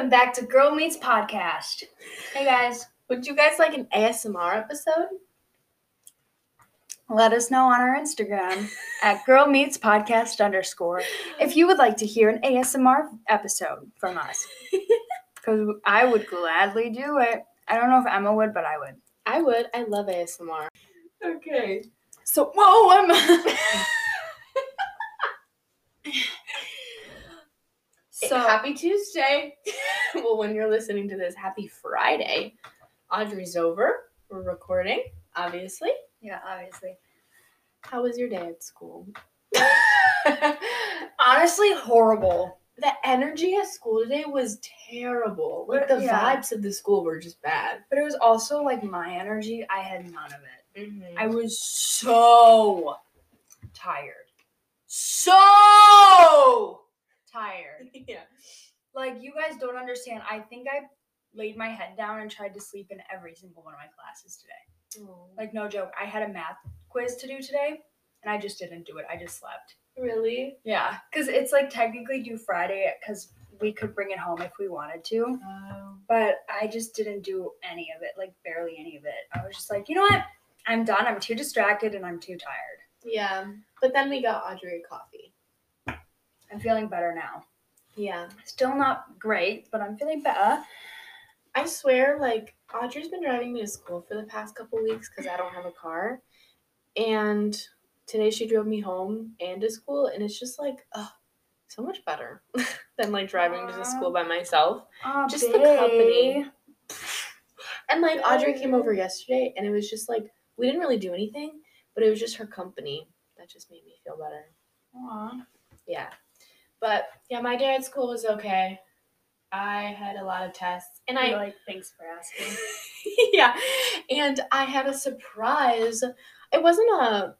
welcome back to Girl Meets Podcast. Hey guys, Would you guys like an ASMR episode? let us know on our Instagram at Girl Meets Podcast underscore if you would like to hear an ASMR episode from us. Because I would gladly do it. I don't know if Emma would, but I would. I would. I love ASMR. Okay. So, whoa, I'm. so, happy Tuesday. well, when you're listening to this, happy Friday. Audrey's over. We're recording, obviously. yeah, obviously. How was your day at school? Honestly, horrible. the energy at school today was terrible. Like the Yeah. vibes of the school were just bad. But it was also like my energy. I had none of it. Mm-hmm. I was so tired. So tired. yeah. Like, you guys don't understand. I think I laid my head down and tried to sleep in every single one of my classes today. Like, no joke. I had a math quiz to do today, and I just didn't do it. I just slept. really? Yeah. Because it's like technically due Friday, because we could bring it home if we wanted to. Oh. But I just didn't do any of it, like, barely any of it. I was just like, you know what? I'm done. I'm too distracted and I'm too tired. yeah. But then we got Audrey a coffee. I'm feeling better now. Yeah. Still not great, but I'm feeling better. I swear, like Audrey's been driving me to school for the past couple weeks because I don't have a car, and today she drove me home and to school, and it's just like, oh, so much better than like driving to the school by myself. Just the company. And like Audrey came over yesterday, and it was just like we didn't really do anything, but it was just her company that just made me feel better. Aw. Yeah, but yeah, my day at school was okay. I had a lot of tests, and You're I like, thanks for asking. yeah, and I had a surprise. It wasn't a.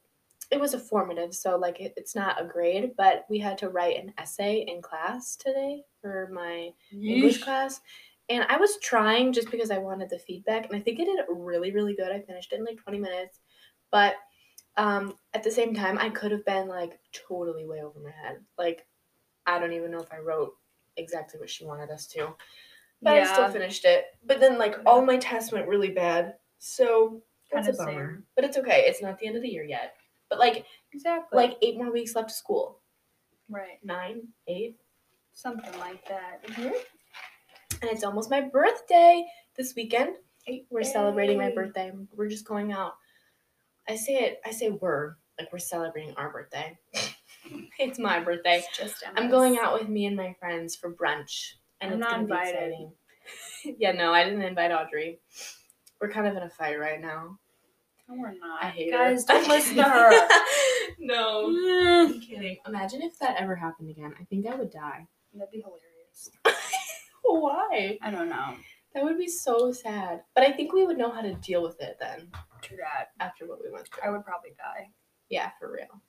It was a formative, so like it, it's not a grade, but we had to write an essay in class today for my English class. And I was trying just because I wanted the feedback, and I think I did really, really good. I finished it in like 20 minutes. But um, at the same time, I could have been like totally way over my head. Like, I don't even know if I wrote exactly what she wanted us to. But I still finished it. But then, like, all my tests went really bad. So that's Kinda a bummer. same. But it's okay. It's not the end of the year yet. But like, Exactly. like eight more weeks left of school. right. Nine, eight. Something like that. Mm-hmm. And it's almost my birthday this weekend. We're celebrating my birthday. We're just going out. I say it. I say we're like we're celebrating our birthday. it's my birthday. It's just I'm going out with me and my friends for brunch, and I'm it's not invited. exciting. yeah, no, I didn't invite Audrey. We're kind of in a fight right now. No, we're not. I hate Guys, her. don't listen to her. no, Mm. I'm kidding. Imagine if that ever happened again. I think I would die. That'd be hilarious. Why? I don't know. That would be so sad. But I think we would know how to deal with it then True that. after what we went through. I would probably die. Yeah, for real.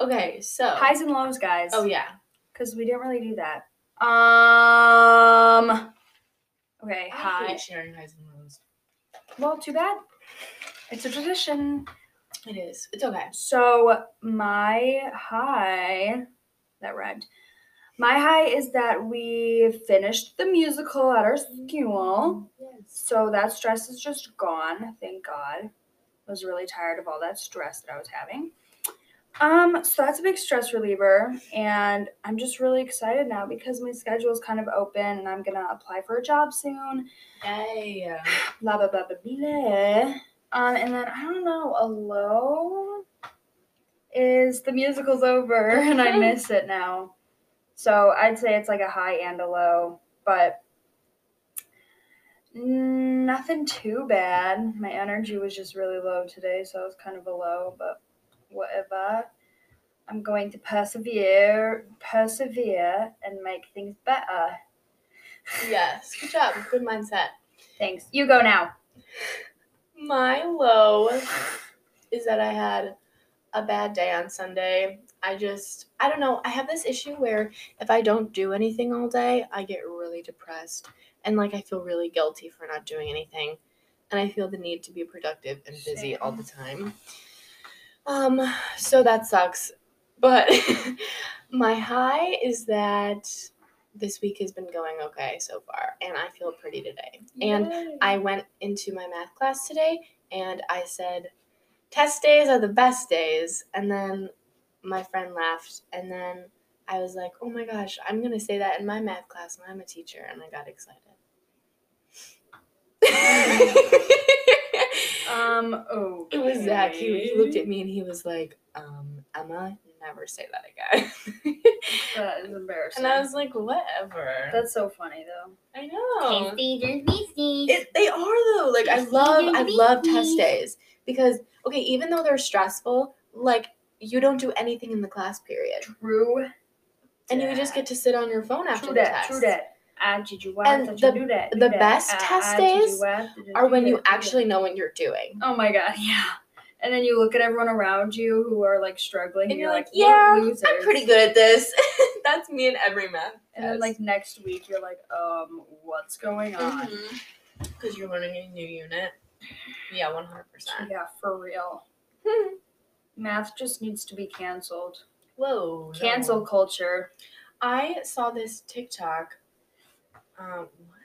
Okay, so Highs and lows, guys. Oh yeah. Because we didn't really do that. Um. Okay, hi. sharing highs and lows. Well, too bad. It's a tradition. It is. It's okay. So my high, that rhymed. My high is that we finished the musical at our school. Yes. So that stress is just gone. Thank God. I was really tired of all that stress that I was having. Um, so that's a big stress reliever, and I'm just really excited now because my schedule is kind of open, and I'm gonna apply for a job soon. Yay. Blah blah blah blah blah. Um, and then I don't know. A low is the musical's over, and I miss it now. So I'd say it's like a high and a low, but nothing too bad. My energy was just really low today, so it was kind of a low, but whatever. I'm going to persevere, persevere, and make things better. Yes. Good job. Good mindset. Thanks. You go now. My low is that I had a bad day on Sunday. I just, I don't know. I have this issue where if I don't do anything all day, I get really depressed. And like, I feel really guilty for not doing anything. And I feel the need to be productive and busy all the time. Um, so that sucks. But my high is that this week has been going okay so far, and I feel pretty today. And I went into my math class today and I said, test days are the best days. And then my friend laughed. And then I was like, oh my gosh, I'm going to say that in my math class when I'm a teacher. And I got excited. um. Oh. It was Zach. He, he looked at me and he was like, um, Emma, never say that again. That is embarrassing. and I was like, whatever. That's so funny though. I know. Teachers, beasties. It, they are though. Like I love I love test days because okay, even though they're stressful, like you don't do anything in the class period, True. and you just get to sit on your phone after True the that. test. True that. Ah, did you? And Did you the- do that? Do the that. best Ah, test you days? Are when you that. actually know what you're doing. Oh my god, yeah. And then you look at everyone around you who are like struggling, And you're like, "What yeah, losers." I'm pretty good at this. That's me in every math. And then like next week, you're like, um, what's going on? because you're learning a new unit. Yeah, one hundred percent. Yeah, for real. Math just needs to be canceled. Whoa. Cancel no. culture. I saw this TikTok. Um, what?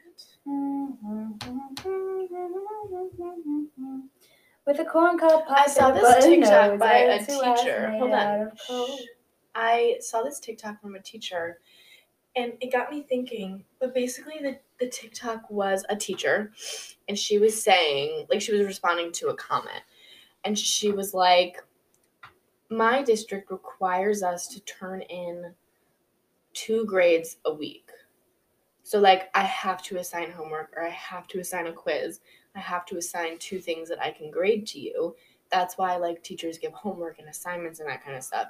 With a corn cob. I saw this TikTok by a and two eyes teacher. Hold on. I saw this TikTok from a teacher and it got me thinking. But basically, the, the TikTok was a teacher and she was saying, like, she was responding to a comment. And she was like, My district requires us to turn in two grades a week. So, like, I have to assign homework or I have to assign a quiz. I have to assign two things that I can grade to you. That's why, like, teachers give homework and assignments and that kind of stuff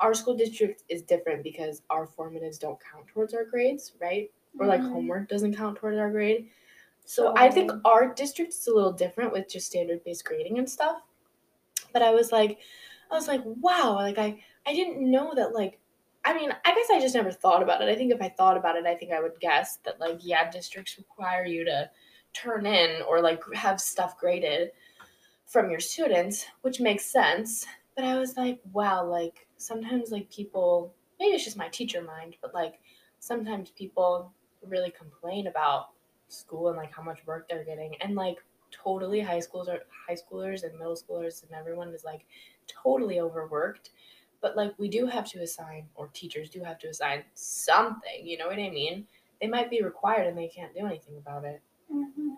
our school district is different because our formatives don't count towards our grades, right? Or like Mhm. homework doesn't count towards our grade. So I think our district is a little different with just standard based grading and stuff. But I was like, I was like, wow, like I I didn't know that like I mean, I guess I just never thought about it. I think if I thought about it, I think I would guess that like yeah, districts require you to turn in or like have stuff graded from your students, which makes sense. But I was like, wow, like sometimes like people maybe it's just my teacher mind, but like sometimes people really complain about school and like how much work they're getting and like totally high schools are high schoolers and middle schoolers and everyone is like totally overworked. But like we do have to assign or teachers do have to assign something, you know what I mean? They might be required and they can't do anything about it. Mhm.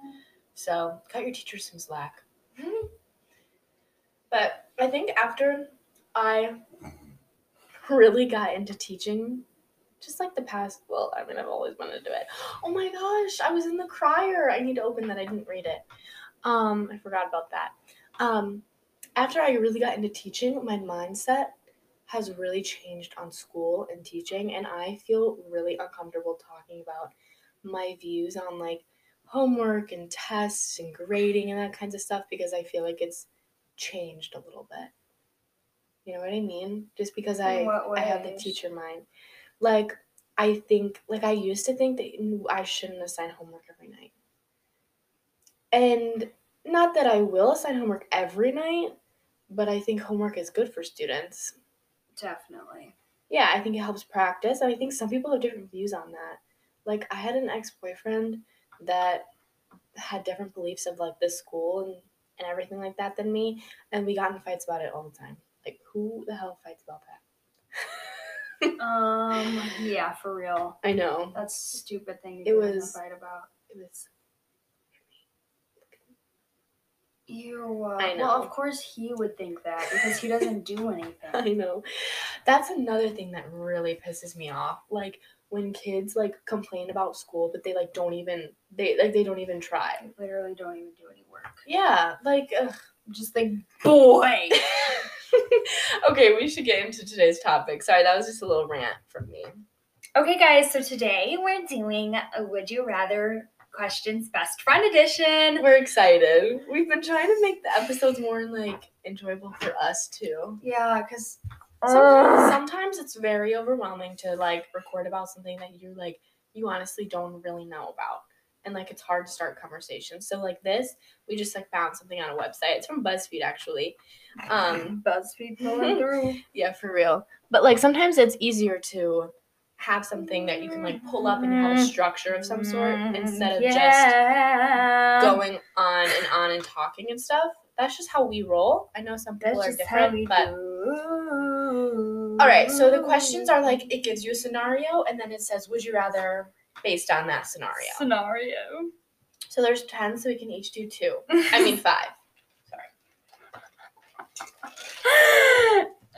So cut your teachers some slack. but I think after I really got into teaching, just like the past, well, I mean, I've always wanted to do it. Oh my gosh, I was in the crier. I need to open that. I didn't read it. Um, I forgot about that. Um, after I really got into teaching, my mindset has really changed on school and teaching, and I feel really uncomfortable talking about my views on like homework and tests and grading and that kinds of stuff because I feel like it's changed a little bit. You know what I mean? Just because I In I have the teacher mind. Like I think like I used to think that I shouldn't assign homework every night. And not that I will assign homework every night, but I think homework is good for students. Definitely. Yeah, I think it helps practice. And I think some people have different views on that. Like, I had an ex boyfriend that had different beliefs of like the school and, and everything like that than me. And we got in fights about it all the time. Like, who the hell fights about that? Um. Yeah, for real. I know. That's a stupid thing to It get in a was- fight about. It was. You. Uh, I Well, know. of course he would think that because he doesn't do anything. I know. That's another thing that really pisses me off. Like, when kids like complain about school, but they like don't even they like they don't even try. Literally don't even do any work. Yeah, like ugh. Just like, boy. okay, we should get into today's topic. Sorry, that was just a little rant from me. Okay, guys, so today we're doing a Would You Rather Questions Best Friend Edition. We're excited. We've been trying to make the episodes more like enjoyable for us too. Yeah, because Sometimes, sometimes it's very overwhelming to like record about something that you're like you honestly don't really know about. And like it's hard to start conversations. So like this, we just like found something on a website. It's from BuzzFeed actually. Um BuzzFeed pulling through. Yeah, for real. But like sometimes it's easier to have something that you can like pull up and have a structure of some sort instead of just going on and on and talking and stuff. That's just how we roll. I know some That's people are just how different, but do. all right. So the questions are like it gives you a scenario and then it says, "Would you rather?" based on that scenario. scenario. So there's ten, so we can each do two. I mean five.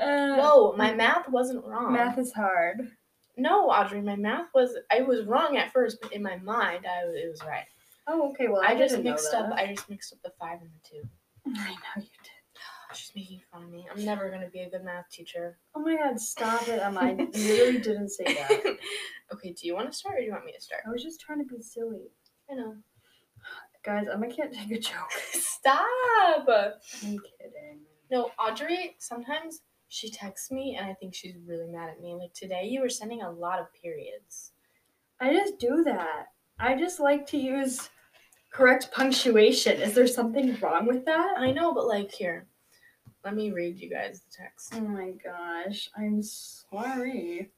Uh, Whoa, my math wasn't wrong. math is hard. No, Audrey, my math was I was wrong at first, but in my mind, I it was right. Oh, okay. Well, I, I, just mixed up. I just mixed up the five and the two. I know you did. She's making fun of me. I'm never gonna be a good math teacher. Oh my god, stop it, Emma. I literally didn't say that. okay, do you want to start or do you want me to start? I was just trying to be silly. I know. Guys, Emma can't take a joke. Stop. I'm kidding. No, Audrey. Sometimes she texts me and I think she's really mad at me. Like today, you were sending a lot of periods. I just do that. I just like to use correct punctuation. Is there something wrong with that? I know, but like here, let me read you guys the text. Oh my gosh, I'm sorry.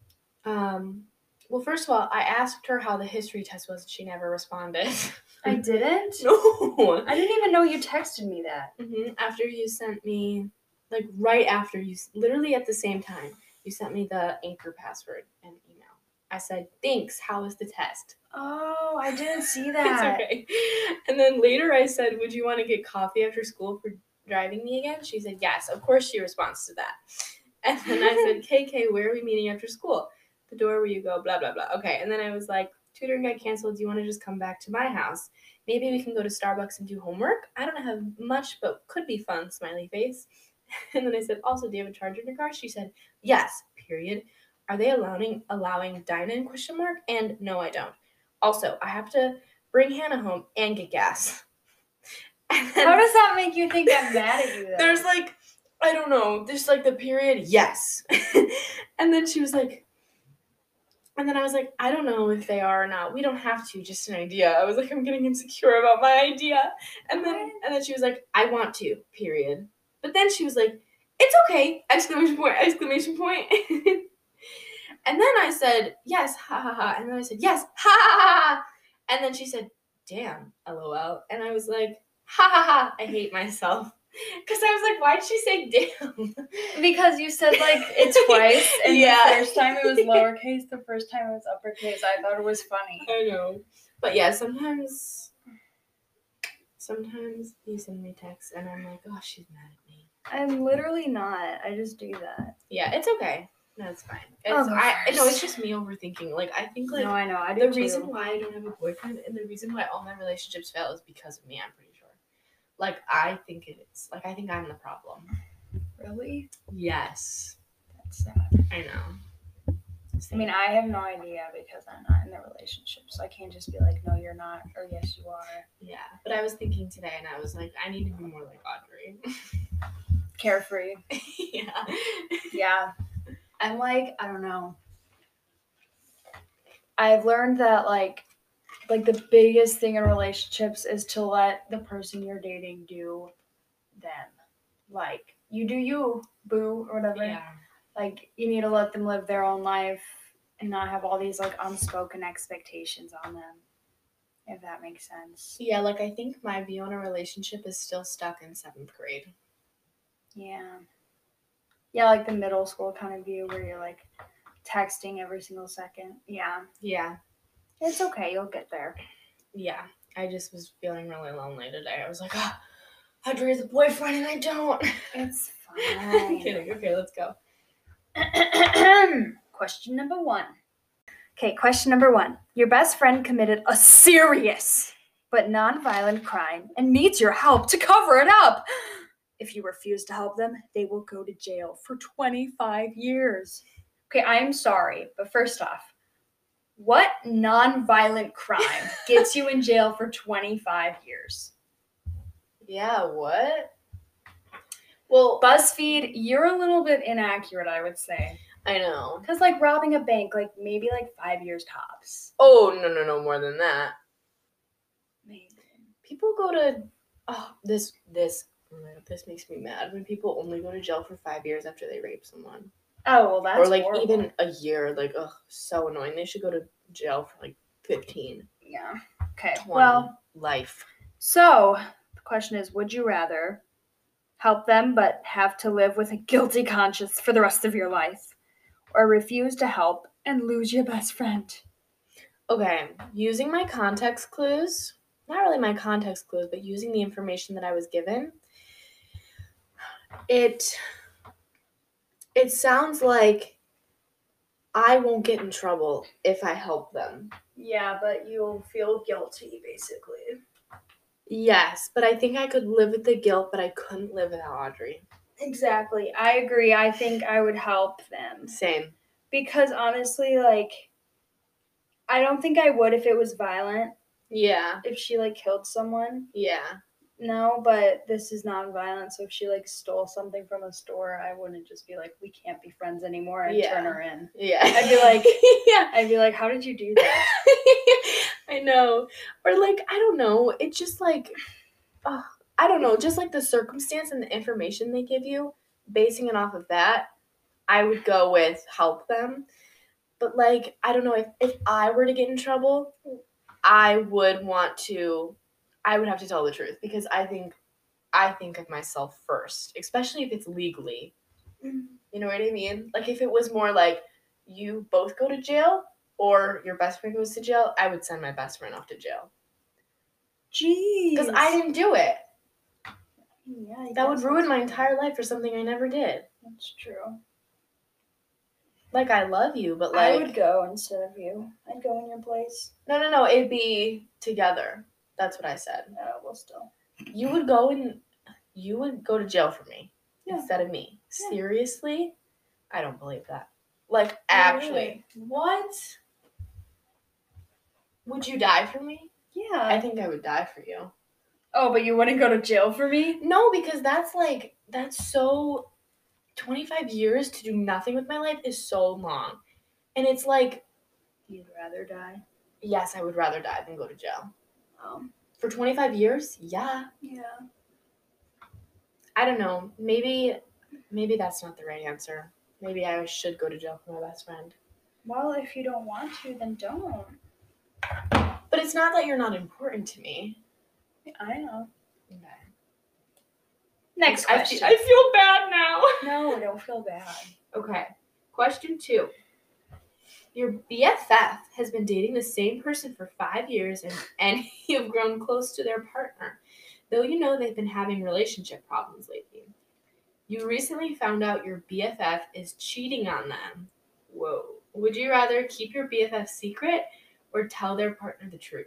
Um. Well, first of all, I asked her how the history test was. and She never responded. I didn't? no. I didn't even know you texted me that. hmm After you sent me, like right after you, literally at the same time, you sent me the anchor password and email. I said, "Thanks. How was the test?" Oh, I didn't see that. It's okay. And then later, I said, "Would you want to get coffee after school for driving me again?" She said, "Yes." Of course, she responds to that. And then I said, "KK, where are we meeting after school?" The door where you go. Blah blah blah. Okay. And then I was like, "Tutoring got canceled. Do you want to just come back to my house?" Maybe we can go to Starbucks and do homework. I don't have much, but could be fun. Smiley face. And then I said, also, do you have a charger in your car? She said, yes. Period. Are they allowing allowing dine-in? Question mark. And no, I don't. Also, I have to bring Hannah home and get gas. And then How does that make you think I'm mad at you? Though? there's like, I don't know, there's like the period. Yes. and then she was like. And then I was like, I don't know if they are or not. We don't have to, just an idea. I was like, I'm getting insecure about my idea. And then and then she was like, I want to, period. But then she was like, It's okay! Exclamation point, exclamation point. and then I said, Yes, ha ha ha. And then I said, Yes, ha ha ha. And then she said, Damn, lol. And I was like, Ha ha ha, I hate myself. Because I was like, why'd she say damn? Because you said like it twice, and Yeah. the first time it was lowercase, the first time it was uppercase. I thought it was funny. I know. But yeah, sometimes sometimes you send me texts and I'm like, oh she's mad. I'm literally not. I just do that. Yeah, it's okay. No, it's fine. It's, I'll I no, it's just me overthinking. Like I think like no, I know. I do the too. reason why I don't have a boyfriend and the reason why all my relationships fail is because of me, I'm pretty sure. Like I think it is. Like I think I'm the problem. really, Yes. that's sad. I know. I mean, I have no idea because I'm not in the relationship, so I can't just be like, no, you're not, or yes, you are. Yeah. But I was thinking today and I was like, I need to be more like Audrey. Carefree. yeah. Yeah. I'm like, I don't know. I've learned that like like the biggest thing in relationships is to let the person you're dating do them. Like you do you, boo, or whatever. Yeah. Like you need to let them live their own life and not have all these like unspoken expectations on them. If that makes sense. Yeah, like I think my view on a relationship is still stuck in seventh grade. Yeah. Yeah, like the middle school kind of view where you're like texting every single second. Yeah. Yeah. It's okay, you'll get there. Yeah. I just was feeling really lonely today. I was like, ah, Audrey has a boyfriend and I don't. It's fine. I'm fine. kidding. Okay, let's go. question number one. Okay, question number one. Your best friend committed a serious but non-violent crime and needs your help to cover it up. If you refuse to help them, they will go to jail for 25 years. Okay, I'm sorry, but first off, what non-violent crime gets you in jail for 25 years? Yeah, what? Well, BuzzFeed, you're a little bit inaccurate, I would say. I know. Because, like, robbing a bank, like, maybe like five years tops. Oh, no, no, no, more than that. Maybe. People go to oh, this this this makes me mad when people only go to jail for 5 years after they rape someone. Oh well, that's or like horrible. even a year. Like, ugh, so annoying. They should go to jail for like 15. yeah. Okay. Well, life. so the question is, would you rather help them but have to live with a guilty conscience for the rest of your life, or refuse to help and lose your best friend? Okay, using my context clues, not really my context clues, but using the information that I was given, it it sounds like I won't get in trouble if I help them. Yeah, but you'll feel guilty basically. Yes, but I think I could live with the guilt, but I couldn't live without Audrey. Exactly. I agree. I think I would help them. Same. because honestly like i don't think i would if it was violent Yeah. if she like killed someone Yeah. No but this is non-violent so if she like stole something from a store i wouldn't just be like we can't be friends anymore and Yeah. turn her in Yeah. I'd be like- yeah. i'd be like how did you do that I know. Or like I don't know. It's just like uh, I don't know, just like the circumstance and the information they give you, basing it off of that, I would go with help them. But like I don't know if if I were to get in trouble, I would want to I would have to tell the truth because I think I think of myself first, especially if it's legally. Mm-hmm. You know what I mean? Like if it was more like you both go to jail or your best friend goes to jail, I would send my best friend off to jail jeez because I didn't do it. yeah, I That would ruin my entire life for something I never did. that's true Like I love you, but like i would go instead of you i'd go in your place no, no, no. It'd be together. That's what I said. no well still You would go and you would go to jail for me Yeah. instead of me. Yeah. Seriously? I don't believe that. Like Oh, actually, what? Would you die for me? yeah I think I would die for you. oh but you wouldn't go to jail for me No, because that's like that's so 25 years to do nothing with my life is so long. And it's like, you'd rather die yes, I would rather die than go to jail. Um For 25 years? Yeah. yeah I don't know. Maybe maybe that's not the right answer. Maybe I should go to jail for my best friend. Well, if you don't want to, then don't. But it's not that you're not important to me. I know. Okay. Next I question. feel, I feel bad now. no, don't feel bad. Okay. Question two. Your BFF has been dating the same person for five years and, and you've grown close to their partner, though you know they've been having relationship problems lately. You recently found out your BFF is cheating on them. Whoa. Would you rather keep your BFF secret or tell their partner the truth?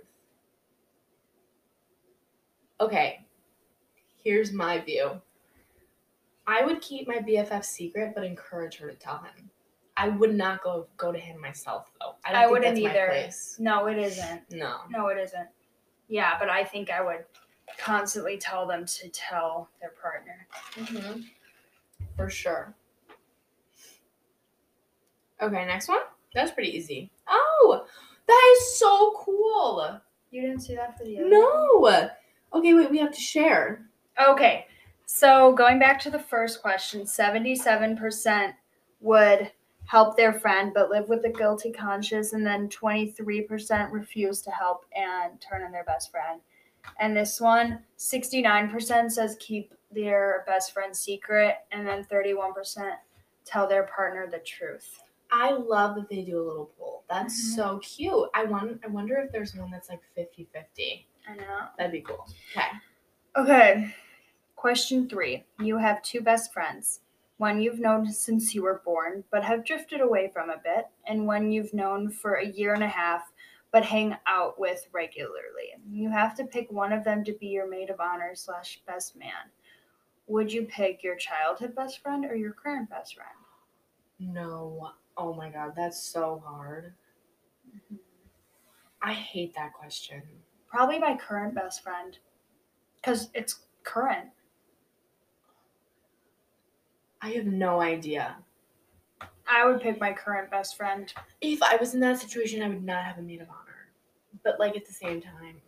Okay, here's my view. I would keep my BFF secret, but encourage her to tell him. I would not go go to him myself though. I, don't I think wouldn't either. place. No, it isn't. No. No, it isn't. Yeah, but I think I would constantly tell them to tell their partner. Mm-hmm. For sure. Okay, next one. That's pretty easy. Oh, that is so cool. You didn't see that for the other No. Okay, wait. We have to share. Okay, so going back to the first question, 77% would help their friend but live with a guilty conscience, and then 23% refuse to help and turn on their best friend. And this one, 69% says keep their best friend secret, and then 31% tell their partner the truth. I love that they do a little poll. That's Mhm. so cute. I want. I wonder if there's one that's like 50-50. I know. That'd be cool. Okay. Okay. Question three. You have two best friends. One you've known since you were born, but have drifted away from a bit, and one you've known for a year and a half, but hang out with regularly. You have to pick one of them to be your maid of honor slash best man. Would you pick your childhood best friend or your current best friend? No. Oh my god, that's so hard. I hate that question. Probably my current best friend, because it's current. I have no idea. I would pick my current best friend. If I was in that situation, I would not have a maid of honor. But like at the same time,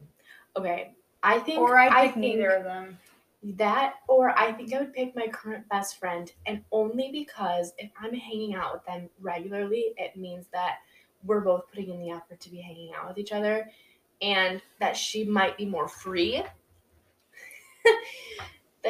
okay. I think Or I pick think, neither of them. That, or I think I would pick my current best friend, and only because if I'm hanging out with them regularly, it means that we're both putting in the effort to be hanging out with each other, and that she might be more free.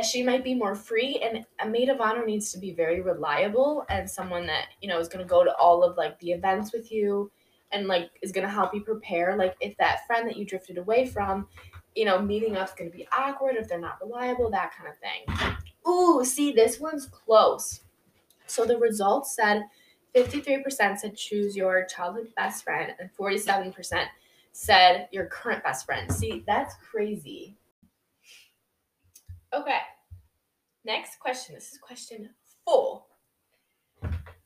she might be more free, and a maid of honor needs to be very reliable and someone that you know is going to go to all of like the events with you and like is going to help you prepare. Like if that friend that you drifted away from you know, meeting up's gonna be awkward if they're not reliable, that kind of thing. Ooh, see, this one's close. So the results said 53% said choose your childhood best friend, and 47% said your current best friend. See, that's crazy. Okay. Next question. This is question four.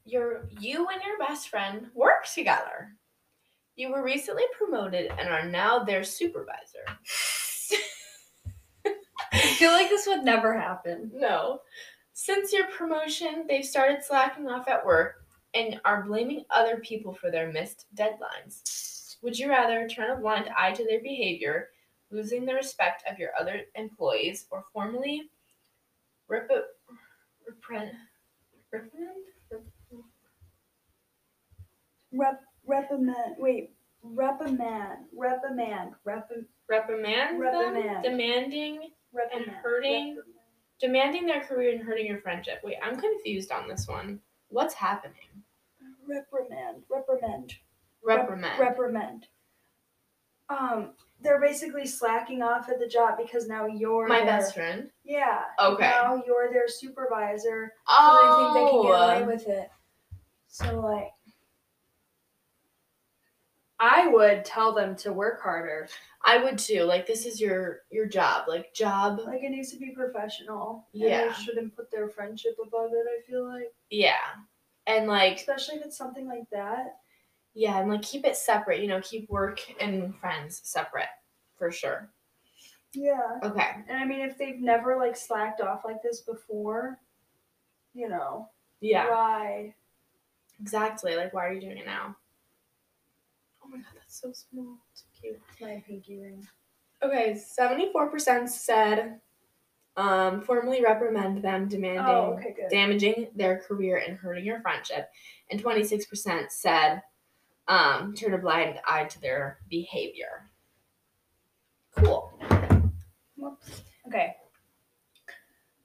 Your you and your best friend work together. You were recently promoted and are now their supervisor. I feel like this would never happen. No. Since your promotion, they've started slacking off at work and are blaming other people for their missed deadlines. Would you rather turn a blind eye to their behavior, losing the respect of your other employees, or formally rep- reprimand? Reprimand? Rep, reprimand. Wait, reprimand. Reprimand. Reprimand. Reprimand, them, Reprimand. demanding Reprimand. hurting? reprimand. demanding their career and hurting your friendship. Wait, I'm confused on this one. What's happening? Reprimand. Reprimand. Reprimand. reprimand. Um, they're basically slacking off at the job because now you're My their, best friend. Yeah. Okay. Now you're their supervisor, so Oh, they think they can get oh. away with it. So like, I would tell them to work harder. I would too. Like this is your your job. Like job. Like it needs to be professional. and Yeah. they shouldn't put their friendship above it. I feel like, Yeah. And like especially if it's something like that. Yeah, and like keep it separate. You know, keep work and friends separate for sure. Yeah. Okay. And I mean, if they've never like slacked off like this before, you know, Yeah. why? Exactly. Like why are you doing it now? Oh my god, that's so small. So cute. It's my pinky ring. Okay, seventy-four percent said um formally reprimand them, demanding Oh, okay, damaging their career and hurting your friendship. And 26% said um, turn a blind eye to their behavior. Cool. Whoops. Okay.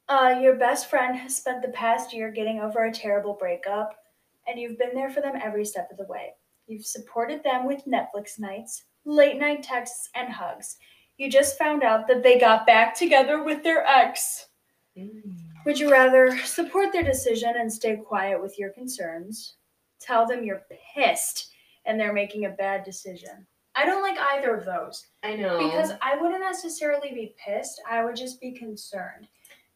Uh, your best friend has spent the past year getting over a terrible breakup, and you've been there for them every step of the way. You've supported them with Netflix nights, late night texts, and hugs. You just found out that they got back together with their ex. Would you rather support their decision and stay quiet with your concerns? Tell them you're pissed and they're making a bad decision. I don't like either of those I know. because I wouldn't necessarily be pissed. I would just be concerned.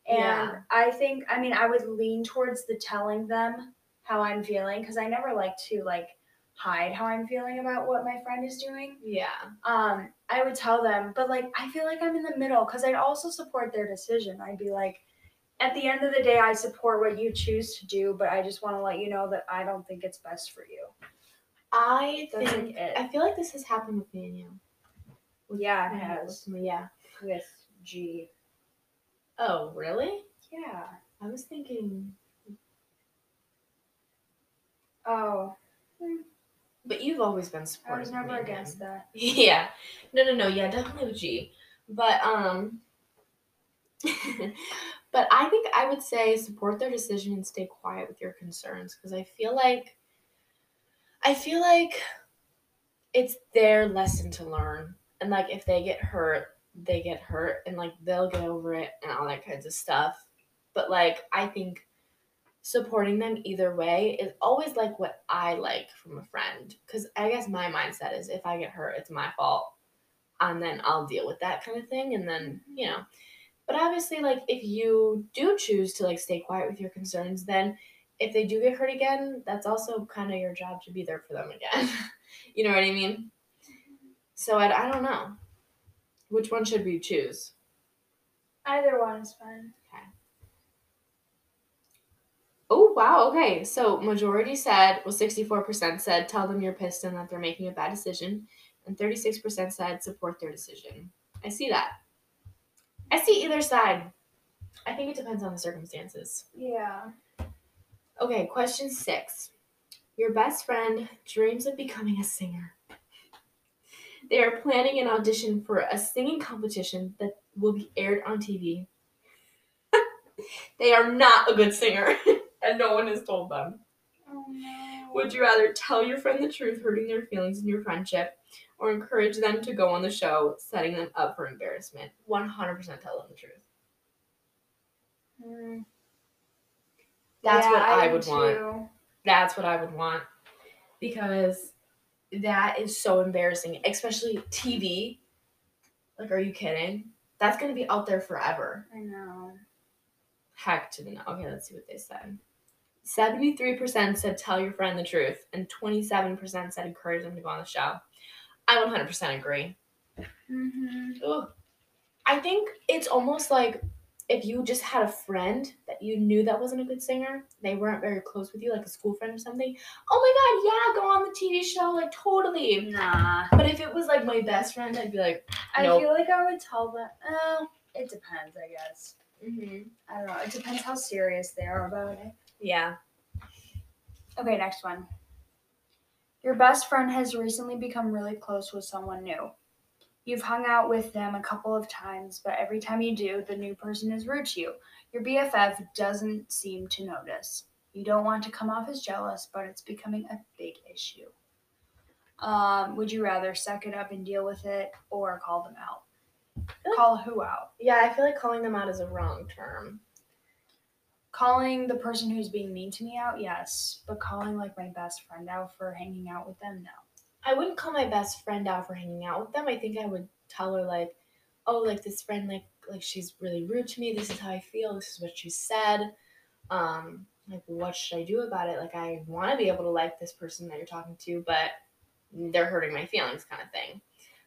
And Yeah. I think, I mean, I would lean towards the telling them how I'm feeling because I never like to like hide how I'm feeling about what my friend is doing. yeah. Um, I would tell them, but like I feel like I'm in the middle because I'd also support their decision. I'd be like, at the end of the day, I support what you choose to do, but I just want to let you know that I don't think it's best for you. I think it. I feel like this has happened with me and you. Yeah, it has with me, Yeah. with G. Oh, really? Yeah. I was thinking Oh, but you've always been supportive. I supportive. was of never against that. Yeah. No, no, no. Yeah, definitely with G. But um but I think I would say support their decision and stay quiet with your concerns because I feel like I feel like it's their lesson to learn. And like if they get hurt, they get hurt and like they'll get over it and all that kinds of stuff. But like I think supporting them either way is always like what I like from a friend. Cause I guess my mindset is if I get hurt, it's my fault. And then I'll deal with that kind of thing. And then, you know. But obviously, like if you do choose to like stay quiet with your concerns, then if they do get hurt again, that's also kind of your job to be there for them again. you know what I mean? So I, I don't know. Which one should we choose? Either one is fine. Okay. Oh wow, okay. So majority said well sixty four percent said tell them you're pissed and that they're making a bad decision. And thirty six percent said support their decision. I see that. I see either side. I think it depends on the circumstances. Yeah. Okay, question six. Your best friend dreams of becoming a singer. They are planning an audition for a singing competition that will be aired on TV. they are not a good singer, and no one has told them. Oh no. Would you rather tell your friend the truth, hurting their feelings in your friendship, or encourage them to go on the show, setting them up for embarrassment? 100% tell them the truth. Mm. That's Yeah, what I, do would want. That's what I would want. Because that is so embarrassing, especially TV. Like, are you kidding? That's going to be out there forever. I know. Heck to the no. Okay, let's see what they said. 73% said tell your friend the truth, and 27% said encourage them to go on the show. I 100% agree. Mm-hmm. I think it's almost like if you just had a friend that you knew that wasn't a good singer, they weren't very close with you, like a school friend or something. Oh my god, yeah, go on the TV show, like totally. Nah. But if it was like my best friend, I'd be like, I feel like I would tell them. Oh, it depends, I guess. mm-hmm. I don't know. It depends how serious they are about it. yeah. Okay, next one. Your best friend has recently become really close with someone new. You've hung out with them a couple of times, but every time you do, the new person is rude to you. Your BFF doesn't seem to notice. You don't want to come off as jealous, but it's becoming a big issue. Um, would you rather suck it up and deal with it or call them out? Call who out? Yeah, I feel like calling them out is a wrong term. Calling the person who's being mean to me out, yes, but calling like my best friend out for hanging out with them, no. I wouldn't call my best friend out for hanging out with them. I think I would tell her like, oh, like this friend like like she's really rude to me. This is how I feel. This is what she said. Um, like what should I do about it? Like I want to be able to like this person that you're talking to, but they're hurting my feelings, kind of thing.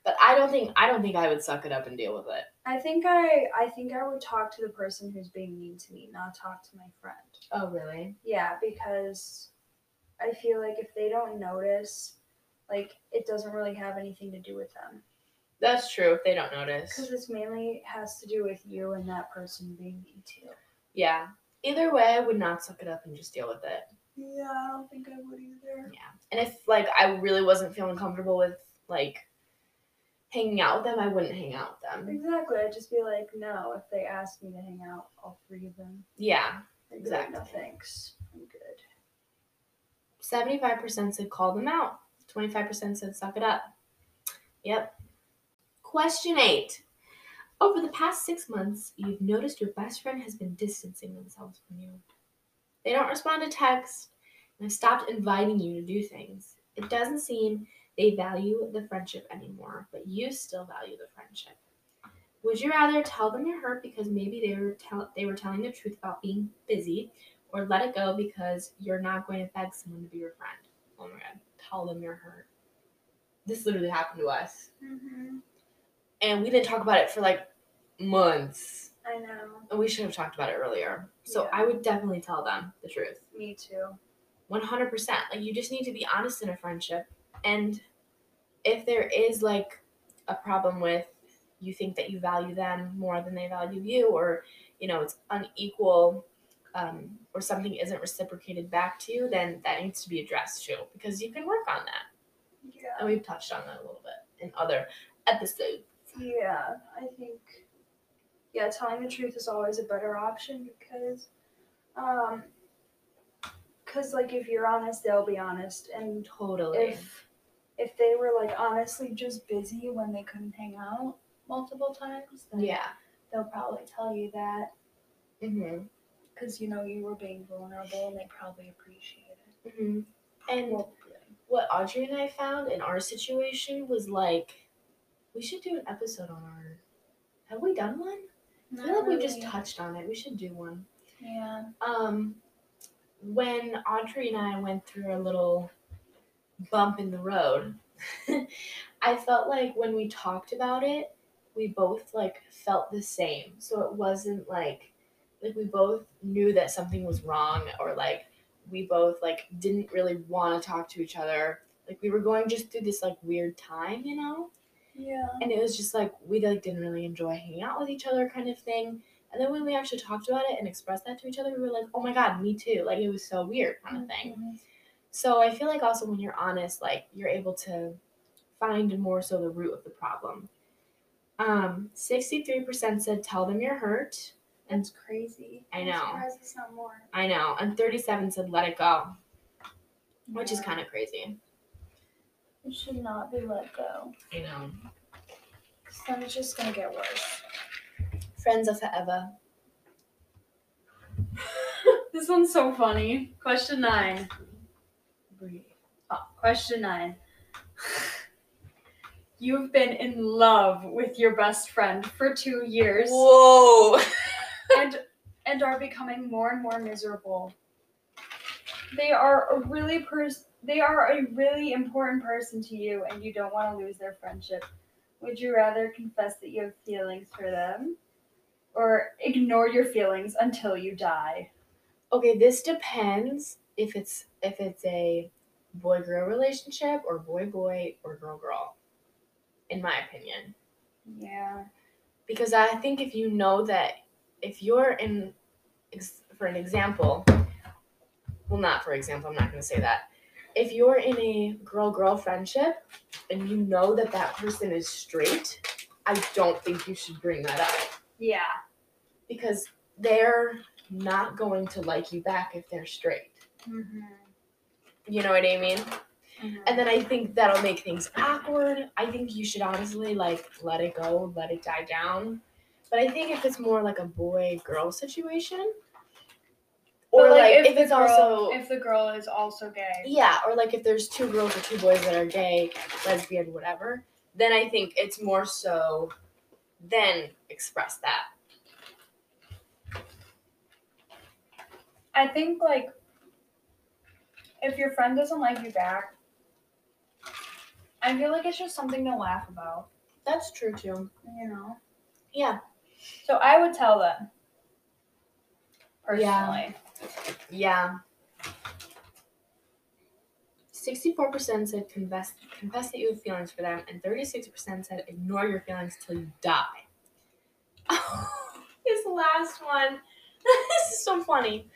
But I don't think I don't think I would suck it up and deal with it. I think I I think I would talk to the person who's being mean to me, not talk to my friend. Oh really? Yeah, because I feel like if they don't notice, like it doesn't really have anything to do with them. That's true. If they don't notice. Because this mainly has to do with you and that person being mean to you. Yeah. Either way, I would not suck it up and just deal with it. Yeah, I don't think I would either. Yeah. And if like I really wasn't feeling comfortable with like hanging out with them, I wouldn't hang out with them. Exactly. I'd just be like, no. If they ask me to hang out, all three of them. Yeah. I'd be like, no Exactly. thanks. I'm good. Seventy-five percent said call them out. Twenty-five percent said suck it up. Yep. Question eight. Over the past six months, you've noticed your best friend has been distancing themselves from you. They don't respond to texts and have stopped inviting you to do things. It doesn't seem they value the friendship anymore, but you still value the friendship. Would you rather tell them you're hurt because maybe they were tell- they were telling the truth about being busy, or let it go because you're not going to beg someone to be your friend? Oh my god, tell them you're hurt. This literally happened to us, Mm-hmm. and we didn't talk about it for like months. I know. And we should have talked about it earlier. So Yeah. I would definitely tell them the truth. Me too. 100%. Like you just need to be honest in a friendship. And if there is like a problem with you think that you value them more than they value you or you know it's unequal um, or something isn't reciprocated back to you, then that needs to be addressed too because you can work on that. Yeah. And we've touched on that a little bit in other episodes. Yeah, I think yeah, telling the truth is always a better option because um cuz like if you're honest, they'll be honest and Totally. if if they were like honestly just busy when they couldn't hang out multiple times, then yeah. they'll probably tell you that hmm cuz you know you were being vulnerable and they probably appreciate it. hmm And Probably. what Audrey and I found in our situation was like, we should do an episode on our. Have we done one? I feel Not like we just touched on it. We should do one. Yeah. Um, when Audrey and I went through a little bump in the road, I felt like when we talked about it, we both like felt the same. So it wasn't like like we both knew that something was wrong or like we both like didn't really want to talk to each other. Like we were going just through this like weird time, you know? Yeah. and it was just like we like didn't really enjoy hanging out with each other kind of thing And then when we actually talked about it and expressed that to each other, we were like, oh my god, me too. Like it was so weird kind of thing. Mhm. So I feel like also when you're honest, like you're able to find more so the root of the problem. Um, 63% said tell them you're hurt. That's crazy. I I'm know. surprised it's not more. I know. And 37 said let it go, which is kind of crazy. It should not be let go. I know. then it's just gonna get worse. Friends of forever. this one's so funny. Question nine. Oh, question nine. You've been in love with your best friend for two years Whoa. and and are becoming more and more miserable. They are a really pers- they are a really important person to you and you don't want to lose their friendship. Would you rather confess that you have feelings for them or ignore your feelings until you die? okay, this depends if it's if it's a boy girl relationship or boy boy or girl girl. In my opinion. Yeah. because I think if you know that if you're in, for an example, well, not for example, I'm not going to say that. If you're in a girl girl friendship and you know that that person is straight, I don't think you should bring that up Yeah. because they're not going to like you back if they're straight. Mm-hmm. You know what I mean? Mm-hmm. And then I think that'll make things awkward. I think you should honestly like let it go, let it die down. But I think if it's more like a boy girl situation, or like, if, the it's girl, also if the girl is also gay. yeah, or like if there's two girls or two boys that are gay, lesbian, whatever, then I think it's more so then express that. I think like if your friend doesn't like you back, I feel like it's just something to laugh about, That's true too. you know. Yeah. So I would tell them. Personally. Yeah. Sixty-four percent said confess confess that you have feelings for them, and thirty-six percent said ignore your feelings till you die. this last one. this is so funny.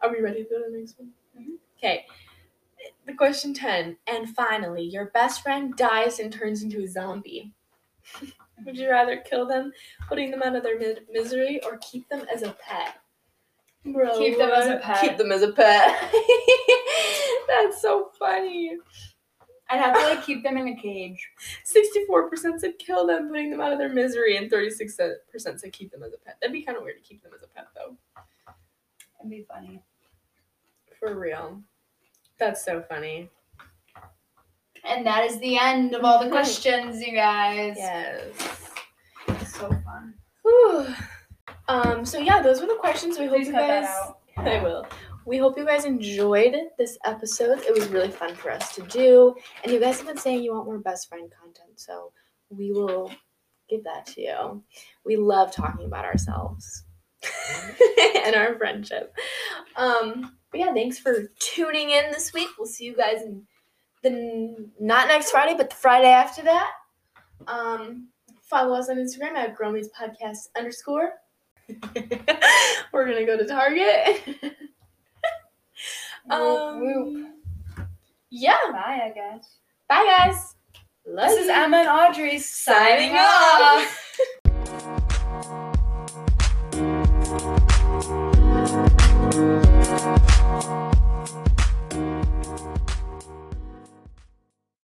Are we ready to go to the next one? Mhm. Okay. The question ten. And finally, your best friend dies and turns into a zombie. Would you rather kill them, putting them out of their mi- misery, or keep them as a pet? Bro, Keep them as a pet. Keep them as a pet. That's so funny. I'd have to like keep them in a cage. 64% said kill them, putting them out of their misery, and 36% said keep them as a pet. That'd be kind of weird to keep them as a pet, though. It'd be funny. For real. That's so funny. And that is the end of all the questions, you guys. Yes. So fun. Whew. Um, so yeah, those were the questions. We hope Please you guys. I will. We hope you guys enjoyed this episode. It was really fun for us to do. And you guys have been saying you want more best friend content, so we will give that to you. We love talking about ourselves and our friendship. Um, but yeah, thanks for tuning in this week. We'll see you guys in the not next Friday, but the Friday after that. Um, follow us on Instagram at Gromy's Podcast underscore. We're gonna go to Target. Whoop, whoop. um, yeah. Bye, I guess. Bye, guys. Love This is. Emma and Audrey signing signing off.